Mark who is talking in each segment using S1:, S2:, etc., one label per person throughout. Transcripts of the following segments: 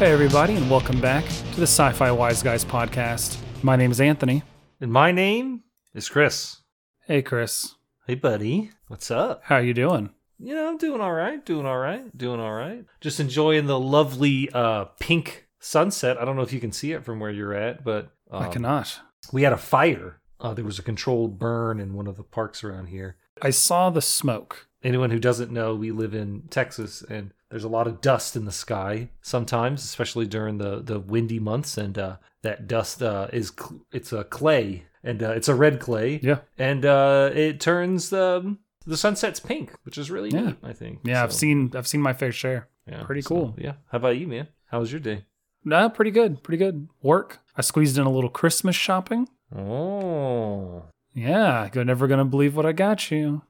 S1: Hey, everybody, and welcome back to the Sci Fi Wise Guys podcast. My name is Anthony.
S2: And my name is Chris.
S1: Hey, Chris.
S2: Hey, buddy. What's up?
S1: How are you doing?
S2: You know, I'm doing all right. Doing all right. Doing all right. Just enjoying the lovely uh, pink sunset. I don't know if you can see it from where you're at, but
S1: I
S2: um,
S1: cannot.
S2: we had a fire. Uh, there was a controlled burn in one of the parks around here.
S1: I saw the smoke.
S2: Anyone who doesn't know, we live in Texas, and there's a lot of dust in the sky sometimes, especially during the the windy months. And uh, that dust uh, is cl- it's a clay, and uh, it's a red clay,
S1: Yeah.
S2: and uh, it turns um, the sunsets pink, which is really
S1: Yeah.
S2: neat. I think.
S1: Yeah, I've seen I've seen my fair share.
S2: yeah,
S1: pretty
S2: so,
S1: cool.
S2: yeah. How about you, man? How was your day?
S1: Nah, pretty good. Pretty good. Work. I squeezed in a little Christmas shopping.
S2: Oh,
S1: Yeah, you're never gonna believe what I got you.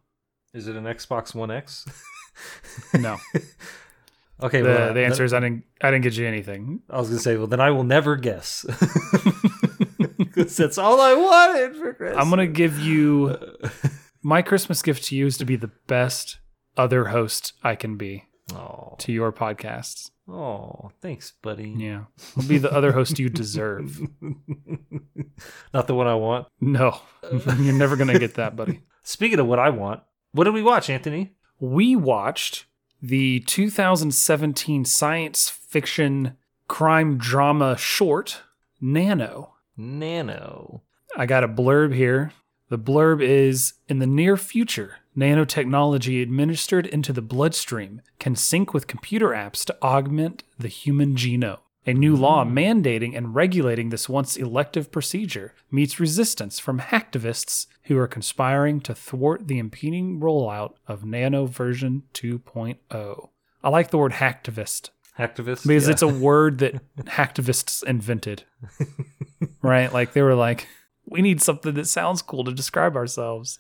S2: Is it an Xbox One X?
S1: No.
S2: okay,
S1: the,
S2: well,
S1: the answer is I didn't I didn't get you anything.
S2: I was gonna say, well, then I will never guess. that's all I wanted for Christmas.
S1: I'm gonna give you my Christmas gift to you is to be the best other host I can be
S2: Oh,
S1: to your podcasts.
S2: oh, thanks, buddy.
S1: Yeah. I'll be the other host you deserve.
S2: Not the one I want.
S1: No. You're never gonna get that, buddy.
S2: Speaking of what I want, what did we watch, Anthony?
S1: We watched the 2017 science fiction crime drama short, Nano.
S2: Nano.
S1: I got a blurb here. The blurb is In the near future, nanotechnology administered into the bloodstream can sync with computer apps to augment the human genome. A new law mandating and regulating this once elective procedure meets resistance from hacktivists who are conspiring to thwart the impending rollout of Nano version 2.0. I like the word hacktivist
S2: Hacktivist.
S1: because
S2: Yeah.
S1: it's a word that hacktivists invented. right? Like they were like, we need something that sounds cool to describe ourselves.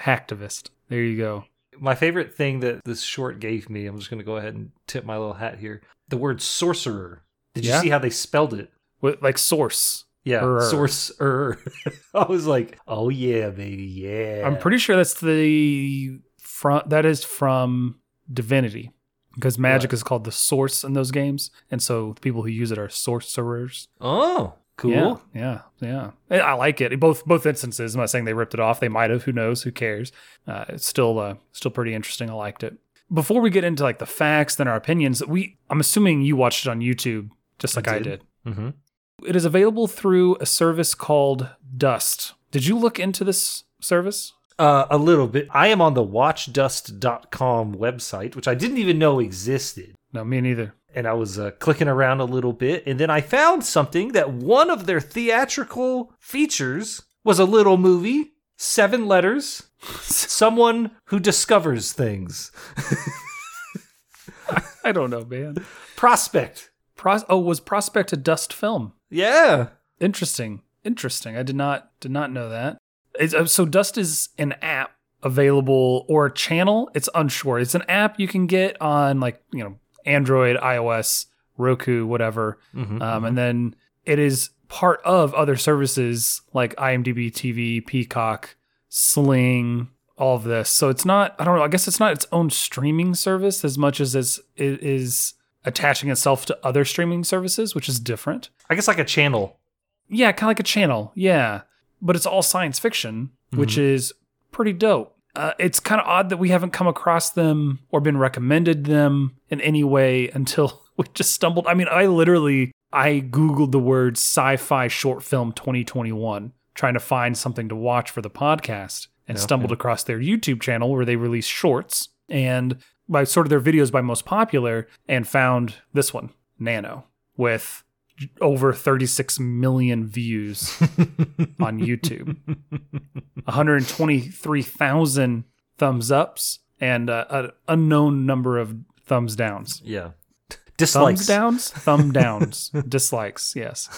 S1: Hacktivist. There you go.
S2: my favorite thing that this short gave me. I'm just gonna go ahead and tip my little hat here. The word sorcerer. Did you
S1: Yeah.
S2: see how they spelled it?
S1: With like source.
S2: Yeah,
S1: Er.
S2: sorcerer. I was like, oh yeah, baby, yeah.
S1: I'm pretty sure that's the front that is from Divinity. Because magic
S2: Right.
S1: is called the source in those games. And so the people who use it are sorcerers.
S2: Oh, cool.
S1: Yeah, yeah, yeah. I I like it. Both both instances. I'm not saying they ripped it off. They might have. Who knows? Who cares? Uh, it's still uh, still pretty interesting. I liked it. Before we get into like the facts, then our opinions. We I'm assuming you watched it on YouTube, just like I did.
S2: did. Mm-hmm.
S1: It is available through a service called Dust. Did you look into this service?
S2: Uh, a little bit. I am on the watchdust.com website, which I didn't even know existed.
S1: No, me neither.
S2: And I was uh, clicking around a little bit, and then I found something that one of their theatrical features was a little movie, seven letters, someone who discovers things.
S1: I don't know, man.
S2: Prospect.
S1: Pros- oh, was Prospect a Dust film?
S2: Yeah.
S1: Interesting. Interesting. I did not did not know that. It's, uh, so Dust is an app available or a channel. It's unsure. It's an app you can get on like you know Android, iOS, Roku, whatever.
S2: Mhm,
S1: Um, and then it is part of other services like IMDb TV, Peacock, Sling, all of this. So it's not. I don't know. I guess it's not its own streaming service as much as it's, it is attaching itself to other streaming services, which is different.
S2: I guess like a channel.
S1: Yeah, kind of like a channel. Yeah. But it's all science fiction, which is pretty dope. Uh, it's kind of odd that we haven't come across them or been recommended them in any way until we just stumbled. I mean, I literally I googled the word sci-fi short film 2021 trying to find something to watch for the podcast and
S2: Okay.
S1: stumbled across their YouTube channel where they release shorts and by sort of their videos by most popular and found this one, Nano, with over 36 million views on YouTube. 123,000 thumbs ups and uh, an unknown number of thumbs downs.
S2: Yeah. Dislikes.
S1: Thumbs downs? Thumb downs. Dislikes, yes.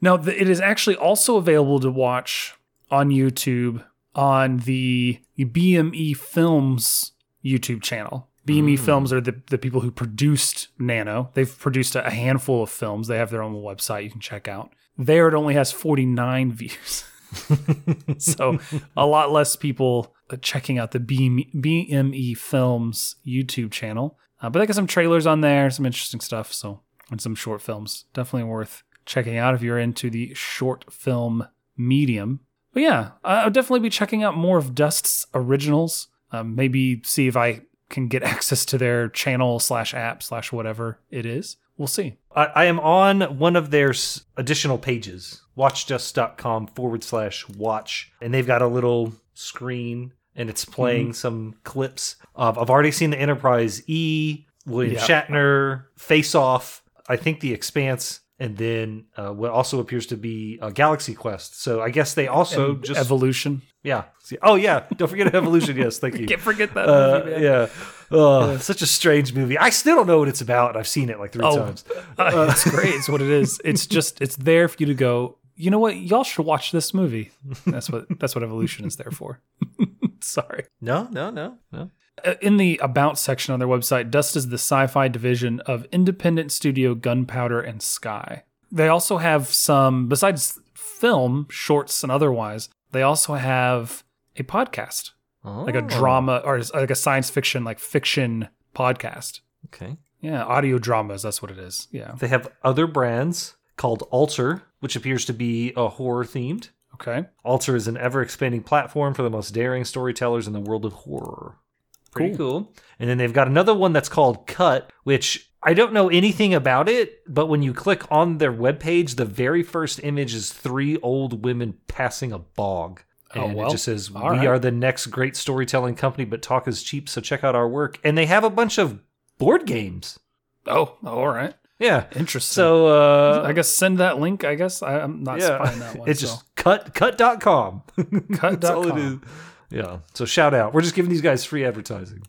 S1: now, th- it is actually also available to watch on YouTube on the BME Films YouTube channel. BME Films are the, the people who produced Nano. They've produced a, a handful of films. They have their own website you can check out. There, it only has 49 views. so, a lot less people uh, checking out the BME, BME Films YouTube channel. Uh, but they got some trailers on there, some interesting stuff. So and some short films. Definitely worth checking out if you're into the short film medium. But yeah, I'll definitely be checking out more of Dust's originals. Um, maybe see if I can get access to their channel slash app slash whatever it is. We'll see.
S2: I, I am on one of their s- additional pages, watchdust.com forward slash watch, and they've got a little screen and it's playing some clips of. I've already seen the Enterprise E, William
S1: Yeah.
S2: Shatner, Face Off, I think The Expanse, and then uh, what also appears to be a Galaxy Quest. So I guess they also
S1: And
S2: just.
S1: Evolution.
S2: yeah. See- Oh, yeah. Don't forget Evolution. Yes. Thank you.
S1: Can't forget that
S2: Uh,
S1: movie, man.
S2: yeah. Oh, such a strange movie. I still don't know what it's about. I've seen it like three
S1: Oh,
S2: times.
S1: Uh, it's great. It's what it is. It's just it's there for you to go. You know what? Y'all should watch this movie. That's what that's what evolution is there for. Sorry.
S2: No, no, no, no.
S1: Uh, In the about section on their website, Dust is the sci-fi division of independent studio Gunpowder and Sky. They also have some besides film, shorts and otherwise. They also have a podcast, like a
S2: Oh,
S1: drama or like a science fiction like fiction podcast.
S2: Okay.
S1: Yeah, audio dramas, that's what it is. Yeah.
S2: They have other brands called Alter, which appears to be a horror themed.
S1: Okay.
S2: Alter is an ever expanding platform for the most daring storytellers in the world of horror. Pretty cool. And then they've got another one that's called Cut, which I don't know anything about it, but when you click on their webpage, the very first image is three old women passing a bog.
S1: Oh,
S2: And
S1: well,
S2: it just says, We
S1: right.
S2: are the next great storytelling company, but talk is cheap, so check out our work. And they have a bunch of board games.
S1: Oh, all right.
S2: Yeah.
S1: Interesting.
S2: So uh
S1: I guess send that link. I guess I, I'm not
S2: yeah,
S1: spying that one.
S2: it's
S1: so.
S2: just cut cut.com. That's all it
S1: Cut.com.
S2: is. Yeah. So shout out. We're just giving these guys free advertising.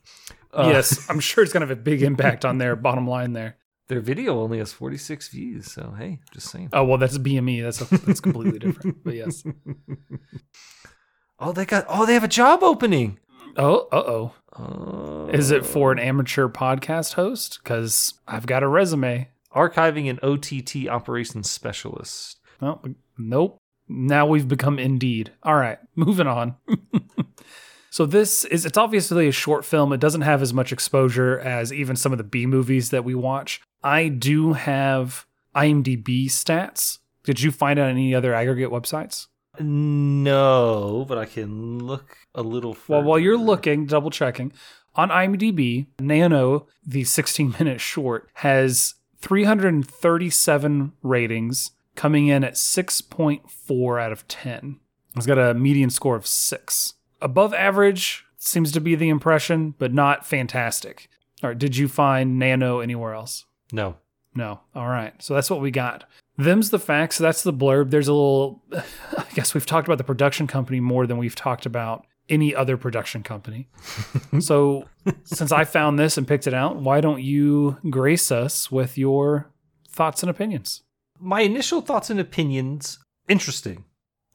S2: Uh,
S1: yes, I'm sure it's going to have a big impact on their bottom line there.
S2: Their video only has 46 views, so hey, just saying.
S1: Oh well, that's BME. That's a, that's completely different. But yes.
S2: Oh, they got oh, they have a job opening.
S1: Oh, uh oh. Is it for an amateur podcast host? Because I've got a resume.
S2: archiving and OTT operations specialist?
S1: Well, nope. Now we've become Indeed. All right, moving on. so this is it's obviously a short film. It doesn't have as much exposure as even some of the B movies that we watch. I do have IMDb stats. Did you find out any other aggregate websites?
S2: No, but I can look a little further.
S1: Well, while you're looking, double checking, on IMDb, Nano, the 16 minute short, has 337 ratings, coming in at 6.4 out of 10. It's got a median score of 6. Above average seems to be the impression, but not fantastic. All right, did you find Nano anywhere else?
S2: No.
S1: No. All right. So that's what we got. Them's the facts. That's the blurb. There's a little, I guess we've talked about the production company more than we've talked about any other production company. so since I found this and picked it out, why don't you grace us with your thoughts and opinions?
S2: My initial thoughts and opinions interesting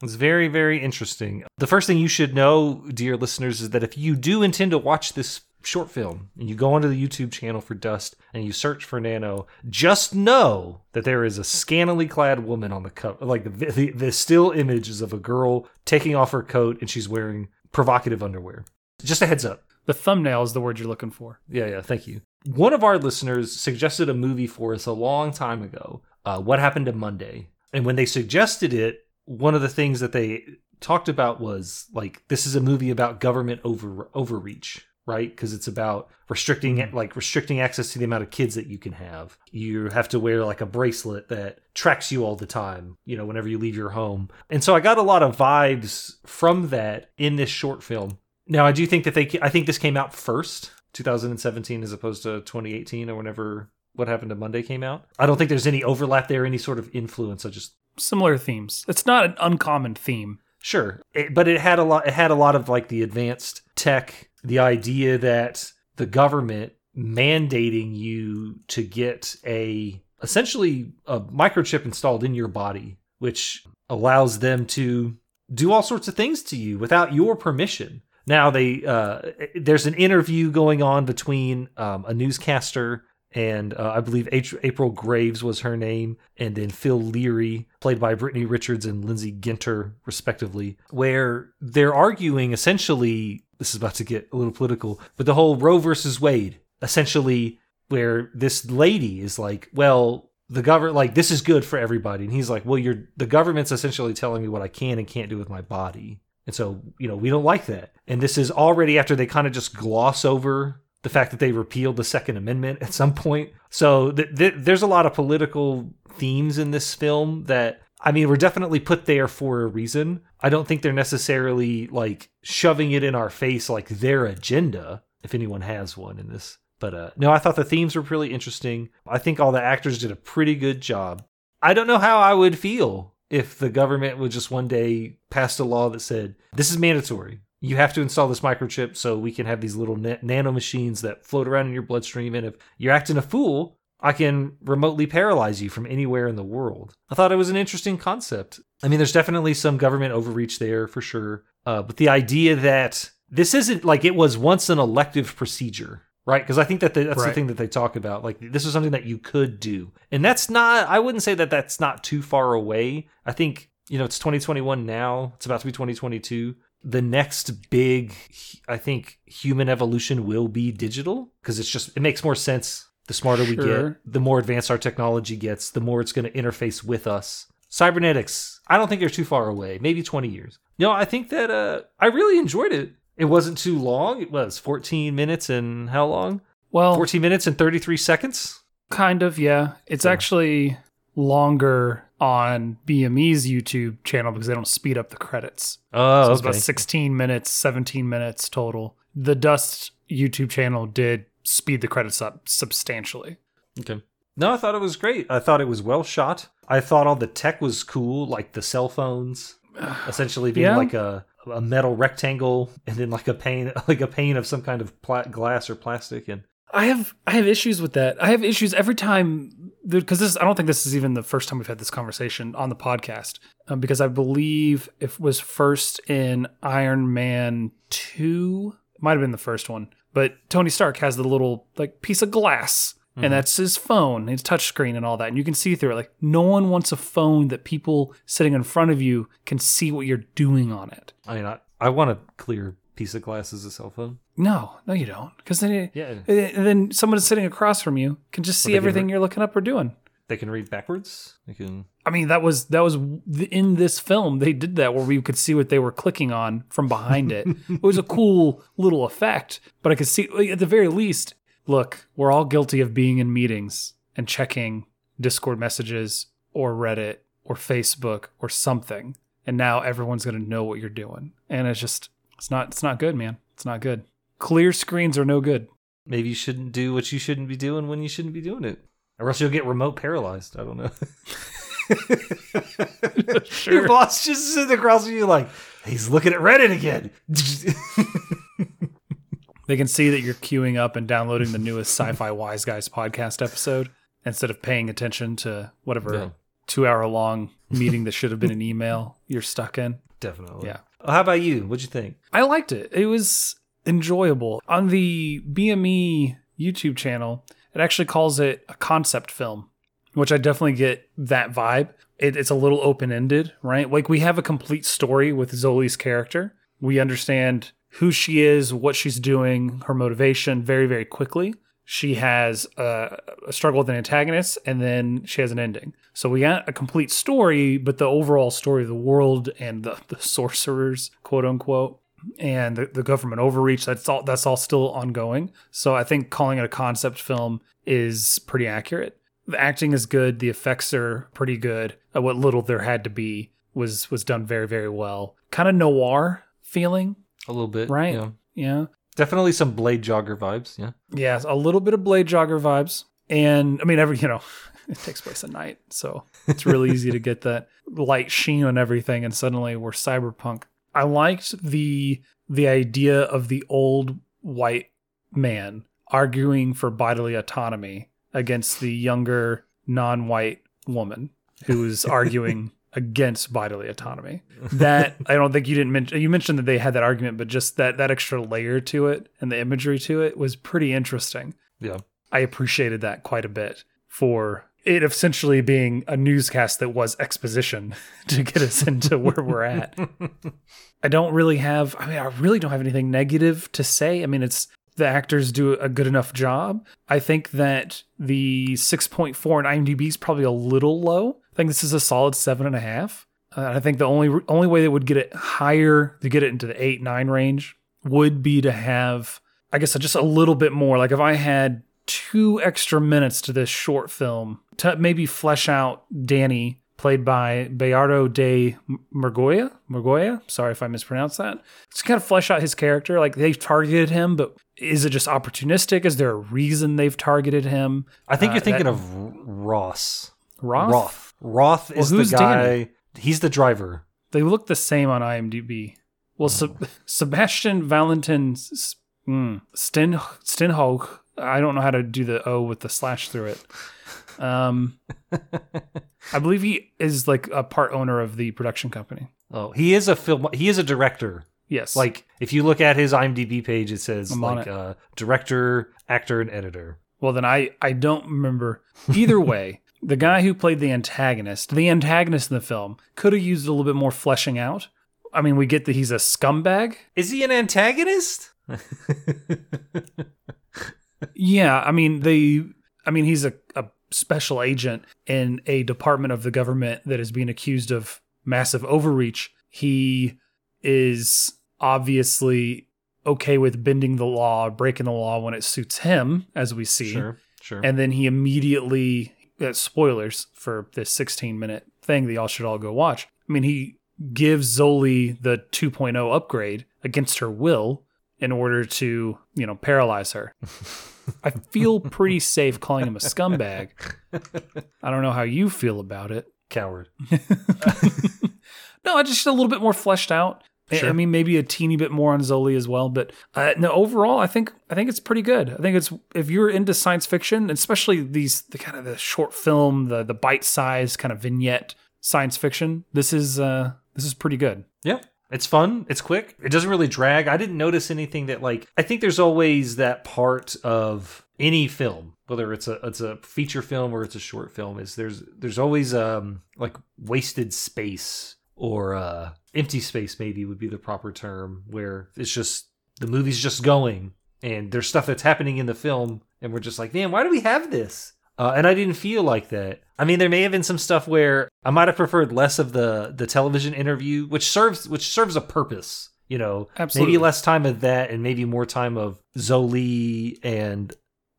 S2: it's very very interesting the first thing you should know dear listeners is that if you do intend to watch this short film and you go onto the youtube channel for dust and you search for nano just know that there is a scantily clad woman on the cover like the, the, the still images of a girl taking off her coat and she's wearing provocative underwear just a heads up
S1: The thumbnail is the word you're looking for.
S2: yeah, yeah, thank you. One of our listeners suggested a movie for us a long time ago. Uh, what happened to Monday? And when they suggested it, one of the things that they talked about was like this is a movie about government over overreach, right? Because it's about restricting like restricting access to the amount of kids that you can have. You have to wear like a bracelet that tracks you all the time, you know, whenever you leave your home. And so I got a lot of vibes from that in this short film. Now I do think that they I think this came out first, 2017 as opposed to 2018 or whenever what happened to Monday came out. I don't think there's any overlap there, any sort of influence. I just
S1: Similar themes. It's not an uncommon theme.
S2: Sure, it, but it had a lot. It had a lot of like the advanced tech, the idea that the government mandating you to get a essentially a microchip installed in your body, which allows them to do all sorts of things to you without your permission. Now they uh, there's an interview going on between um, a newscaster and uh, I believe H- April Graves was her name, and then Phil Leary, played by Brittany Richards and Lindsay Ginter, respectively, where they're arguing essentially. This is about to get a little political, but the whole Roe versus Wade, essentially, where this lady is like, well, the government like this is good for everybody. And he's like well you're the government's essentially telling me what i can and can't do with my body. And so you know we don't like that. And this is already after they kind of just gloss over the fact that they repealed the second amendment at some point so th- th- there's a lot of political themes in this film that i mean we're definitely put there for a reason i don't think they're necessarily like shoving it in our face like their agenda if anyone has one in this but uh, no, I thought the themes were really interesting. I think all the actors did a pretty good job. I don't know how I would feel if the government would just one day pass a law that said this is mandatory. You have to install this microchip so we can have these little na- nano machines that float around in your bloodstream. And if you're acting a fool, I can remotely paralyze you from anywhere in the world. I thought it was an interesting concept. I mean, there's definitely some government overreach there for sure. Uh, but the idea that this isn't like it was once an elective procedure right because i think that the, that's
S1: Right.
S2: the thing that they talk about like this is something that you could do and that's not i wouldn't say that that's not too far away i think you know it's 2021 now it's about to be 2022 the next big i think human evolution will be digital because it's just it makes more sense the smarter we get the more advanced our technology gets the more it's going to interface with us. Cybernetics i don't think they're too far away maybe 20 years. No i think that uh i really enjoyed it. It wasn't too long it was 14 minutes and how long?
S1: Well,
S2: 14 minutes and 33 seconds?
S1: Kind of, yeah. It's
S2: Yeah.
S1: actually longer on BME's YouTube channel because they don't speed up the credits.
S2: oh
S1: So it's
S2: okay
S1: about 16 minutes, 17 minutes total. The Dust YouTube channel did speed the credits up substantially.
S2: okay no i thought it was great i thought it was well shot i thought all the tech was cool like the cell phones essentially being
S1: Yeah.
S2: like a a metal rectangle and then like a pane like a pane of some kind of pla- glass or plastic and
S1: I have I have issues with that. I have issues every time because this I don't think this is even the first time we've had this conversation on the podcast um, because I believe it was first in Iron Man two might have been the first one, but Tony Stark has the little like piece of glass. And that's his phone, his touchscreen, and all that. And you can see through it. Like, no one wants a phone that people sitting in front of you can see what you're doing on it.
S2: i mean i, I want a clear piece of glass as a cell phone
S1: No, no, you don't. Because then,
S2: yeah
S1: and then someone sitting across from you can just see everything
S2: re-
S1: you're looking up or doing.
S2: they can read backwards they can
S1: I mean, that was that was in this film. They did that where we could see what they were clicking on from behind it. it was a cool little effect, but I could see at the very least. Look, we're all guilty of being in meetings and checking Discord messages or Reddit or Facebook or something, and now everyone's gonna know what you're doing, and it's just it's not it's not good, man. It's not good. Clear screens are no good.
S2: maybe you shouldn't do what you shouldn't be doing when you shouldn't be doing it or else you'll get remote paralyzed i don't know Your boss just sitting across from you like, he's looking at Reddit again.
S1: They can see that you're queuing up and downloading the newest Sci-Fi Wise Guys podcast episode instead of paying attention to whatever
S2: Yeah.
S1: two-hour long meeting that should have been an email you're stuck in.
S2: Definitely.
S1: Yeah.
S2: Well, how about you? What'd you think?
S1: I liked it. It was enjoyable. On the BME YouTube channel, it actually calls it a concept film, which I definitely get that vibe. It, it's a little open ended, right? Like we have a complete story with Zoli's character. We understand who she is, what she's doing, her motivation very, very quickly. She has a, a struggle with an antagonist, and then she has an ending. So we got a complete story, but the overall story of the world and the, the sorcerers, quote unquote, and the, the government overreach that's all that's all still ongoing so i think calling it a concept film is pretty accurate the acting is good the effects are pretty good uh, what little there had to be was was done very very well kind of noir feeling
S2: A little bit.
S1: right
S2: Yeah.
S1: yeah
S2: Definitely some Blade Jogger vibes. Yeah.
S1: yeah a little bit of blade jogger vibes and i mean every you know it takes place at night so it's really easy to get that light sheen on everything and suddenly we're cyberpunk. I liked the the idea of the old white man arguing for bodily autonomy against the younger non-white woman who's arguing against bodily autonomy. That i don't think you didn't mention you mentioned that they had that argument but just that that extra layer to it and the imagery to it was pretty interesting.
S2: Yeah.
S1: I appreciated that quite a bit for it essentially being a newscast that was exposition to get us into where we're at. I don't really have I mean I really don't have anything negative to say. I mean it's the actors do a good enough job. I think that the 6.4 on IMDb is probably a little low. I think this is a solid seven and a half. Uh, I think the only only way that would get it higher to get it into the eight nine range would be to have, I guess, just a little bit more. Like if I had two extra minutes to this short film to maybe flesh out Danny, played by Bayardo de Murguia. Murguia, sorry if I mispronounced that. Just kind of flesh out his character. Like they've targeted him, but is it just opportunistic? Is there a reason they've targeted him?
S2: I think
S1: Uh,
S2: you're thinking
S1: that-
S2: of Ross.
S1: Roth.
S2: Roth. Roth is
S1: who's
S2: the guy.
S1: Danny?
S2: He's the driver.
S1: They look the same on IMDb. Well, Seb- Sebastian Valentin mm, Sten. I don't know how to do the O with the slash through it. Um, I believe he is like a part owner of the production company.
S2: Oh, he is a film. He is a director.
S1: Yes,
S2: Like if you look at his IMDb page, it says
S1: I'm
S2: like
S1: it.
S2: uh, director, actor, and editor.
S1: Well, then I I don't remember. Either way, the guy who played the antagonist, the antagonist in the film, could have used a little bit more fleshing out. I mean, we get that he's a scumbag.
S2: Is he an antagonist?
S1: Yeah, I mean they. I mean he's a, a special agent in a department of the government that is being accused of massive overreach. He is obviously okay with bending the law, breaking the law when it suits him, as we see.
S2: Sure, sure.
S1: And then he immediately, uh, spoilers for this 16 minute thing that y'all should all go watch. I mean, he gives Zoli the 2.0 upgrade against her will in order to, you know, paralyze her. I feel pretty safe calling him a scumbag. I don't know how you feel about it.
S2: Coward.
S1: No, I just a little bit more fleshed out. I- I mean, maybe a teeny bit more on Zoli as well, but uh, no. Overall, I think I think it's pretty good. I think it's if you're into science fiction, especially these the kind of the short film, the the bite size kind of vignette science fiction. This is uh this is pretty good.
S2: Yeah. It's fun. It's quick. It doesn't really drag. I didn't notice anything that like I think there's always that part of any film, whether it's a it's a feature film or it's a short film, is there's there's always um like wasted space or uh empty space maybe would be the proper term where it's just the movie's just going and there's stuff that's happening in the film and we're just like, man, why do we have this? Uh, and I didn't feel like that. I mean, there may have been some stuff where I might have preferred less of the the television interview, which serves which serves a purpose. You know,
S1: Absolutely.
S2: maybe less time of that, and maybe more time of Zoli and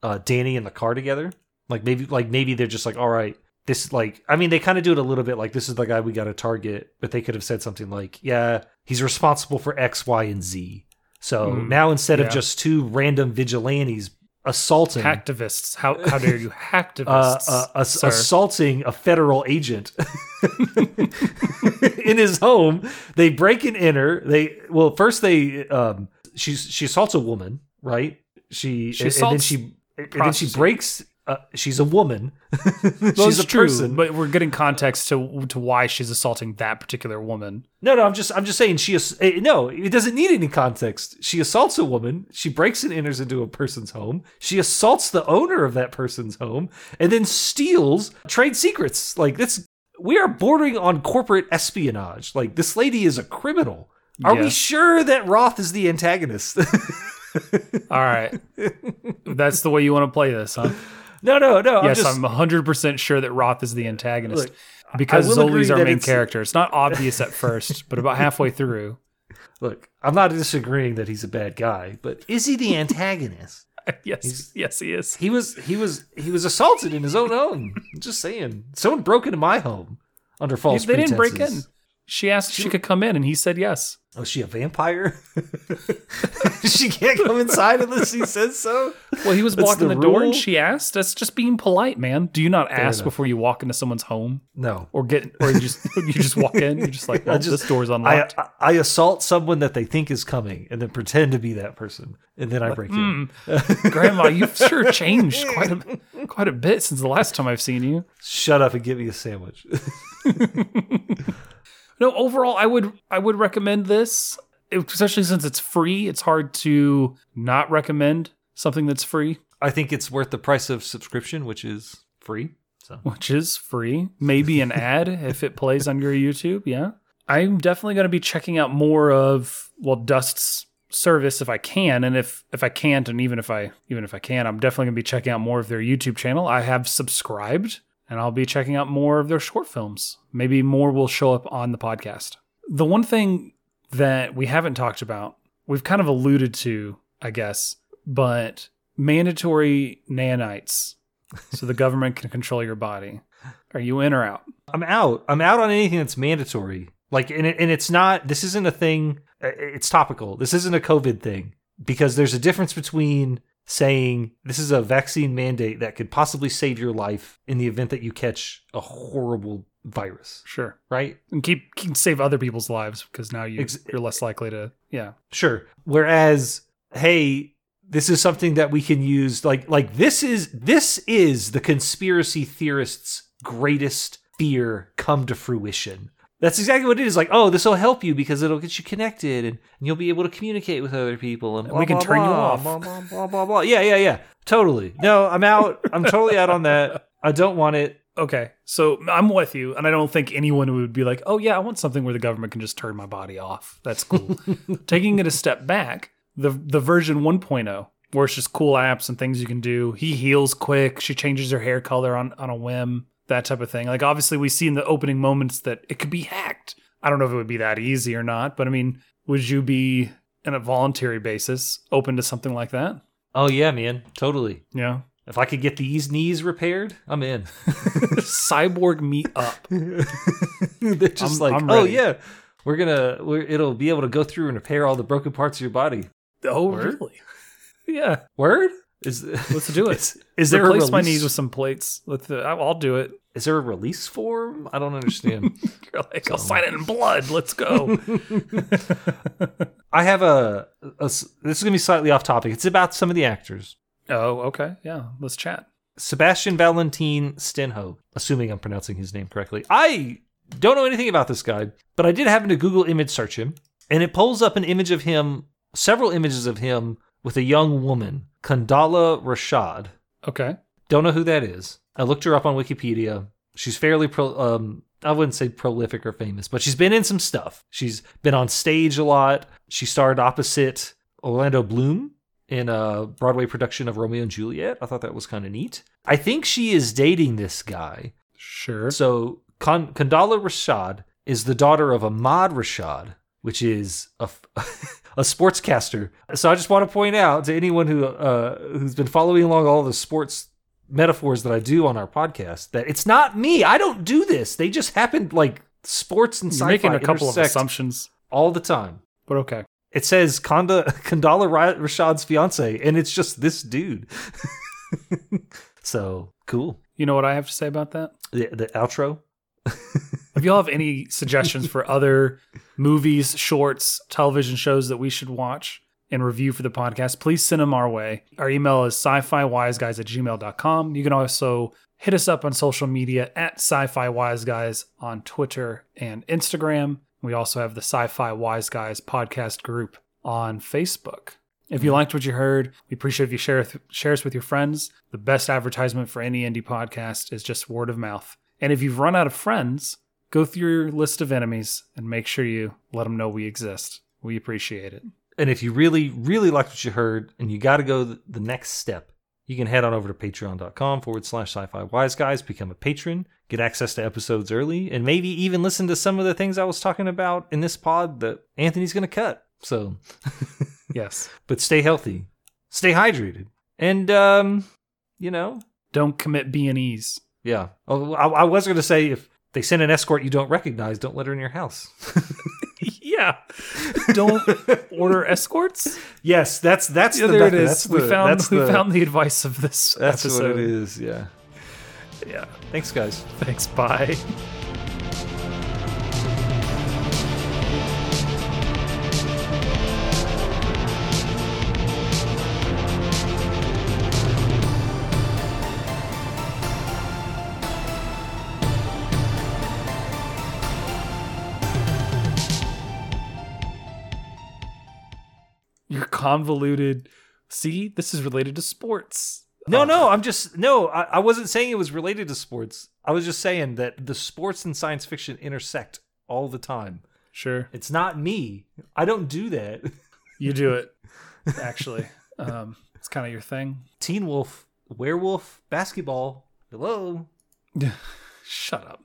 S2: uh, Danny in the car together. Like maybe like maybe they're just like, all right, this is like. I mean, they kind of do it a little bit like this is the guy we got to target, but they could have said something like, yeah, he's responsible for X, Y, and Z. So
S1: Mm,
S2: now instead of just two random vigilantes assaulting
S1: Hacktivists, how how dare you,
S2: uh,
S1: hacktivists?
S2: uh, ass-
S1: sir.
S2: assaulting a federal agent in his home. They break and enter. They well, first they um, she she assaults a woman, right? She,
S1: She
S2: and, and then
S1: assaults
S2: she and then she breaks. Uh, she's a woman. She's a
S1: true,
S2: person.
S1: but we're getting context to to why she's assaulting that particular woman.
S2: No, no, I'm just I'm just saying she ass- eh, no, it doesn't need any context. She assaults a woman, she breaks and enters into a person's home. She assaults the owner of that person's home and then steals trade secrets. Like this we are bordering on corporate espionage. Like this lady is a criminal. Are we sure that Roth is the antagonist?
S1: All right, that's the way you want to play this, huh?
S2: No, no, no. I'm
S1: yes,
S2: just,
S1: I'm 100% sure that Roth is the antagonist
S2: Look,
S1: because Zoli's our main
S2: it's-
S1: character. It's not obvious at first, but about halfway through,
S2: look, I'm not disagreeing that he's a bad guy, but is he the antagonist?
S1: yes, yes, he is.
S2: He was he was he was assaulted in his own home. I'm just saying. Someone broke into my home under false If
S1: they didn't break in. She asked if she could come in, and he said yes.
S2: Oh, is she a vampire? she can't come inside unless he says so.
S1: Well, he was
S2: That's
S1: blocking
S2: the
S1: the, door, and she asked. That's just being polite, man. Do you not ask before you walk into someone's home,
S2: No.
S1: or get, or you just you just walk in? You're just like,
S2: I
S1: well,
S2: just-
S1: this door's
S2: I,
S1: unlocked.
S2: I I assault someone that they think is coming and then pretend to be that person and then I break in.
S1: Mm, Grandma, you've sure changed quite a quite a bit since the last time I've seen you.
S2: Shut up and give me a sandwich.
S1: No, overall, I would I would recommend this, especially since it's free. It's hard to not recommend something that's free,
S2: I think it's worth the price of subscription, which is free. So
S1: which is free. Maybe an ad if it plays on your YouTube. Yeah, I'm definitely going to be checking out more of well Dust's service if I can, and if if I can't, and even if I even if I can, I'm definitely gonna be checking out more of their YouTube channel. I have subscribed, and I'll be checking out more of their short films. Maybe more will show up on the podcast. The one thing that we haven't talked about, we've kind of alluded to, I guess, but mandatory nanites, so the government can control your body. Are you in or out?
S2: I'm out. I'm out on anything that's mandatory. Like, and, it, and it's not. This isn't a thing. uh, It's topical. This isn't a COVID thing because there's a difference between saying this is a vaccine mandate that could possibly save your life in the event that you catch a horrible virus,
S1: Sure.
S2: right?
S1: And keep, keep save other people's lives because now you
S2: Ex-
S1: you're less likely to. Yeah.
S2: Sure. Whereas, hey, this is something that we can use. Like, like this is this is the conspiracy theorists' greatest fear come to fruition. That's exactly what it is. Like, oh, this will help you because it'll get you connected and, and you'll be able to communicate with other people and,
S1: And we can
S2: blah,
S1: turn you off.
S2: Blah, blah, blah, blah, blah. Yeah, yeah, yeah. Totally. No, I'm out. I'm totally out on that. I don't want it.
S1: Okay, so I'm with you, and I don't think anyone would be like, "Oh yeah, I want something where the government can just turn my body off." That's cool. Taking it a step back, the the version 1.0, where it's just cool apps and things you can do. He heals quick. She changes her hair color on on a whim. That type of thing. Like obviously, we see in the opening moments that it could be hacked. I don't know if it would be that easy or not, but I mean, would you be on a voluntary basis open to something like that?
S2: Oh yeah, man. Totally.
S1: Yeah.
S2: If I could get these knees repaired, I'm in.
S1: Cyborg me up.
S2: They're just
S1: I'm-
S2: like,
S1: I'm
S2: oh yeah, we're gonna, we're, it'll be able to go through and repair all the broken parts of your body.
S1: Oh,
S2: Word?
S1: really? Yeah.
S2: Word is
S1: Let's do it.
S2: Is, is there
S1: replace
S2: release?
S1: my knees with some plates? I'll I'll do it.
S2: Is there a release form? I don't understand.
S1: You're like, I'll sign it in blood. Let's go.
S2: I have a. This is gonna be slightly off topic. It's about some of the actors.
S1: oh, okay. Yeah, let's chat.
S2: Sebastian Valentin Stenho, assuming I'm pronouncing his name correctly. I don't know anything about this guy, but I did happen to Google image search him, and it pulls up an image of him, several images of him with a young woman, Condola Rashad.
S1: Okay.
S2: Don't know who that is. I looked her up on Wikipedia. She's fairly pro. Um, I wouldn't say prolific or famous, but she's been in some stuff. She's been on stage a lot. She starred opposite Orlando Bloom in a Broadway production of Romeo and Juliet. I thought that was kind of neat. I think she is dating this guy.
S1: Sure.
S2: So Kon- Condola Rashad is the daughter of Ahmad Rashad, which is a, a sportscaster. So I just want to point out to anyone who uh, who's been following along all the sports metaphors that I do on our podcast that it's not me. I don't do this. They just happen like sports and
S1: You're
S2: sci-fi
S1: making a couple of assumptions,
S2: all the time.
S1: but okay.
S2: It says Kanda, Condola Ra- Rashad's fiance, and it's just this dude. so cool.
S1: You know what I have to say about that?
S2: The, the outro.
S1: If y'all have any suggestions for other movies, shorts, television shows that we should watch and review for the podcast, please send them our way. Our email is sci fi wise guys at gmail.com. You can also hit us up on social media at sci-fi wise guys on Twitter and Instagram. We also have the Sci-Fi Wise Guys podcast group on Facebook. If you liked what you heard, we appreciate if you share share us with your friends. The best advertisement for any indie podcast is just word of mouth. And if you've run out of friends, go through your list of enemies and make sure you let them know we exist. We appreciate it.
S2: And if you really, really liked what you heard and you got to go the next step, you can head on over to patreon.com forward slash sci fi wise guys, become a patron, get access to episodes early, and maybe even listen to some of the things I was talking about in this pod that Anthony's going to cut. So,
S1: Yes.
S2: but stay healthy, stay hydrated, and, um, you know,
S1: Don't commit B and E's.
S2: yeah. Oh, I, I was going to say if they send an escort you don't recognize, don't let her in your house.
S1: yeah. Don't order escorts.
S2: yes, that's that's
S1: Yeah,
S2: the
S1: there it is.
S2: That's
S1: we
S2: the-
S1: found we
S2: the-
S1: found the advice of this
S2: That's
S1: episode.
S2: what it is. Yeah.
S1: Yeah.
S2: Thanks, guys.
S1: Thanks. Bye. Convoluted. See, this is related to sports.
S2: No, no, I'm just no. I, I wasn't saying it was related to sports. I was just saying that the sports and science fiction intersect all the time.
S1: Sure.
S2: It's not me. I don't do that.
S1: You do it. Actually, um, it's kind of your thing.
S2: Teen Wolf, werewolf, basketball. Hello.
S1: Shut up.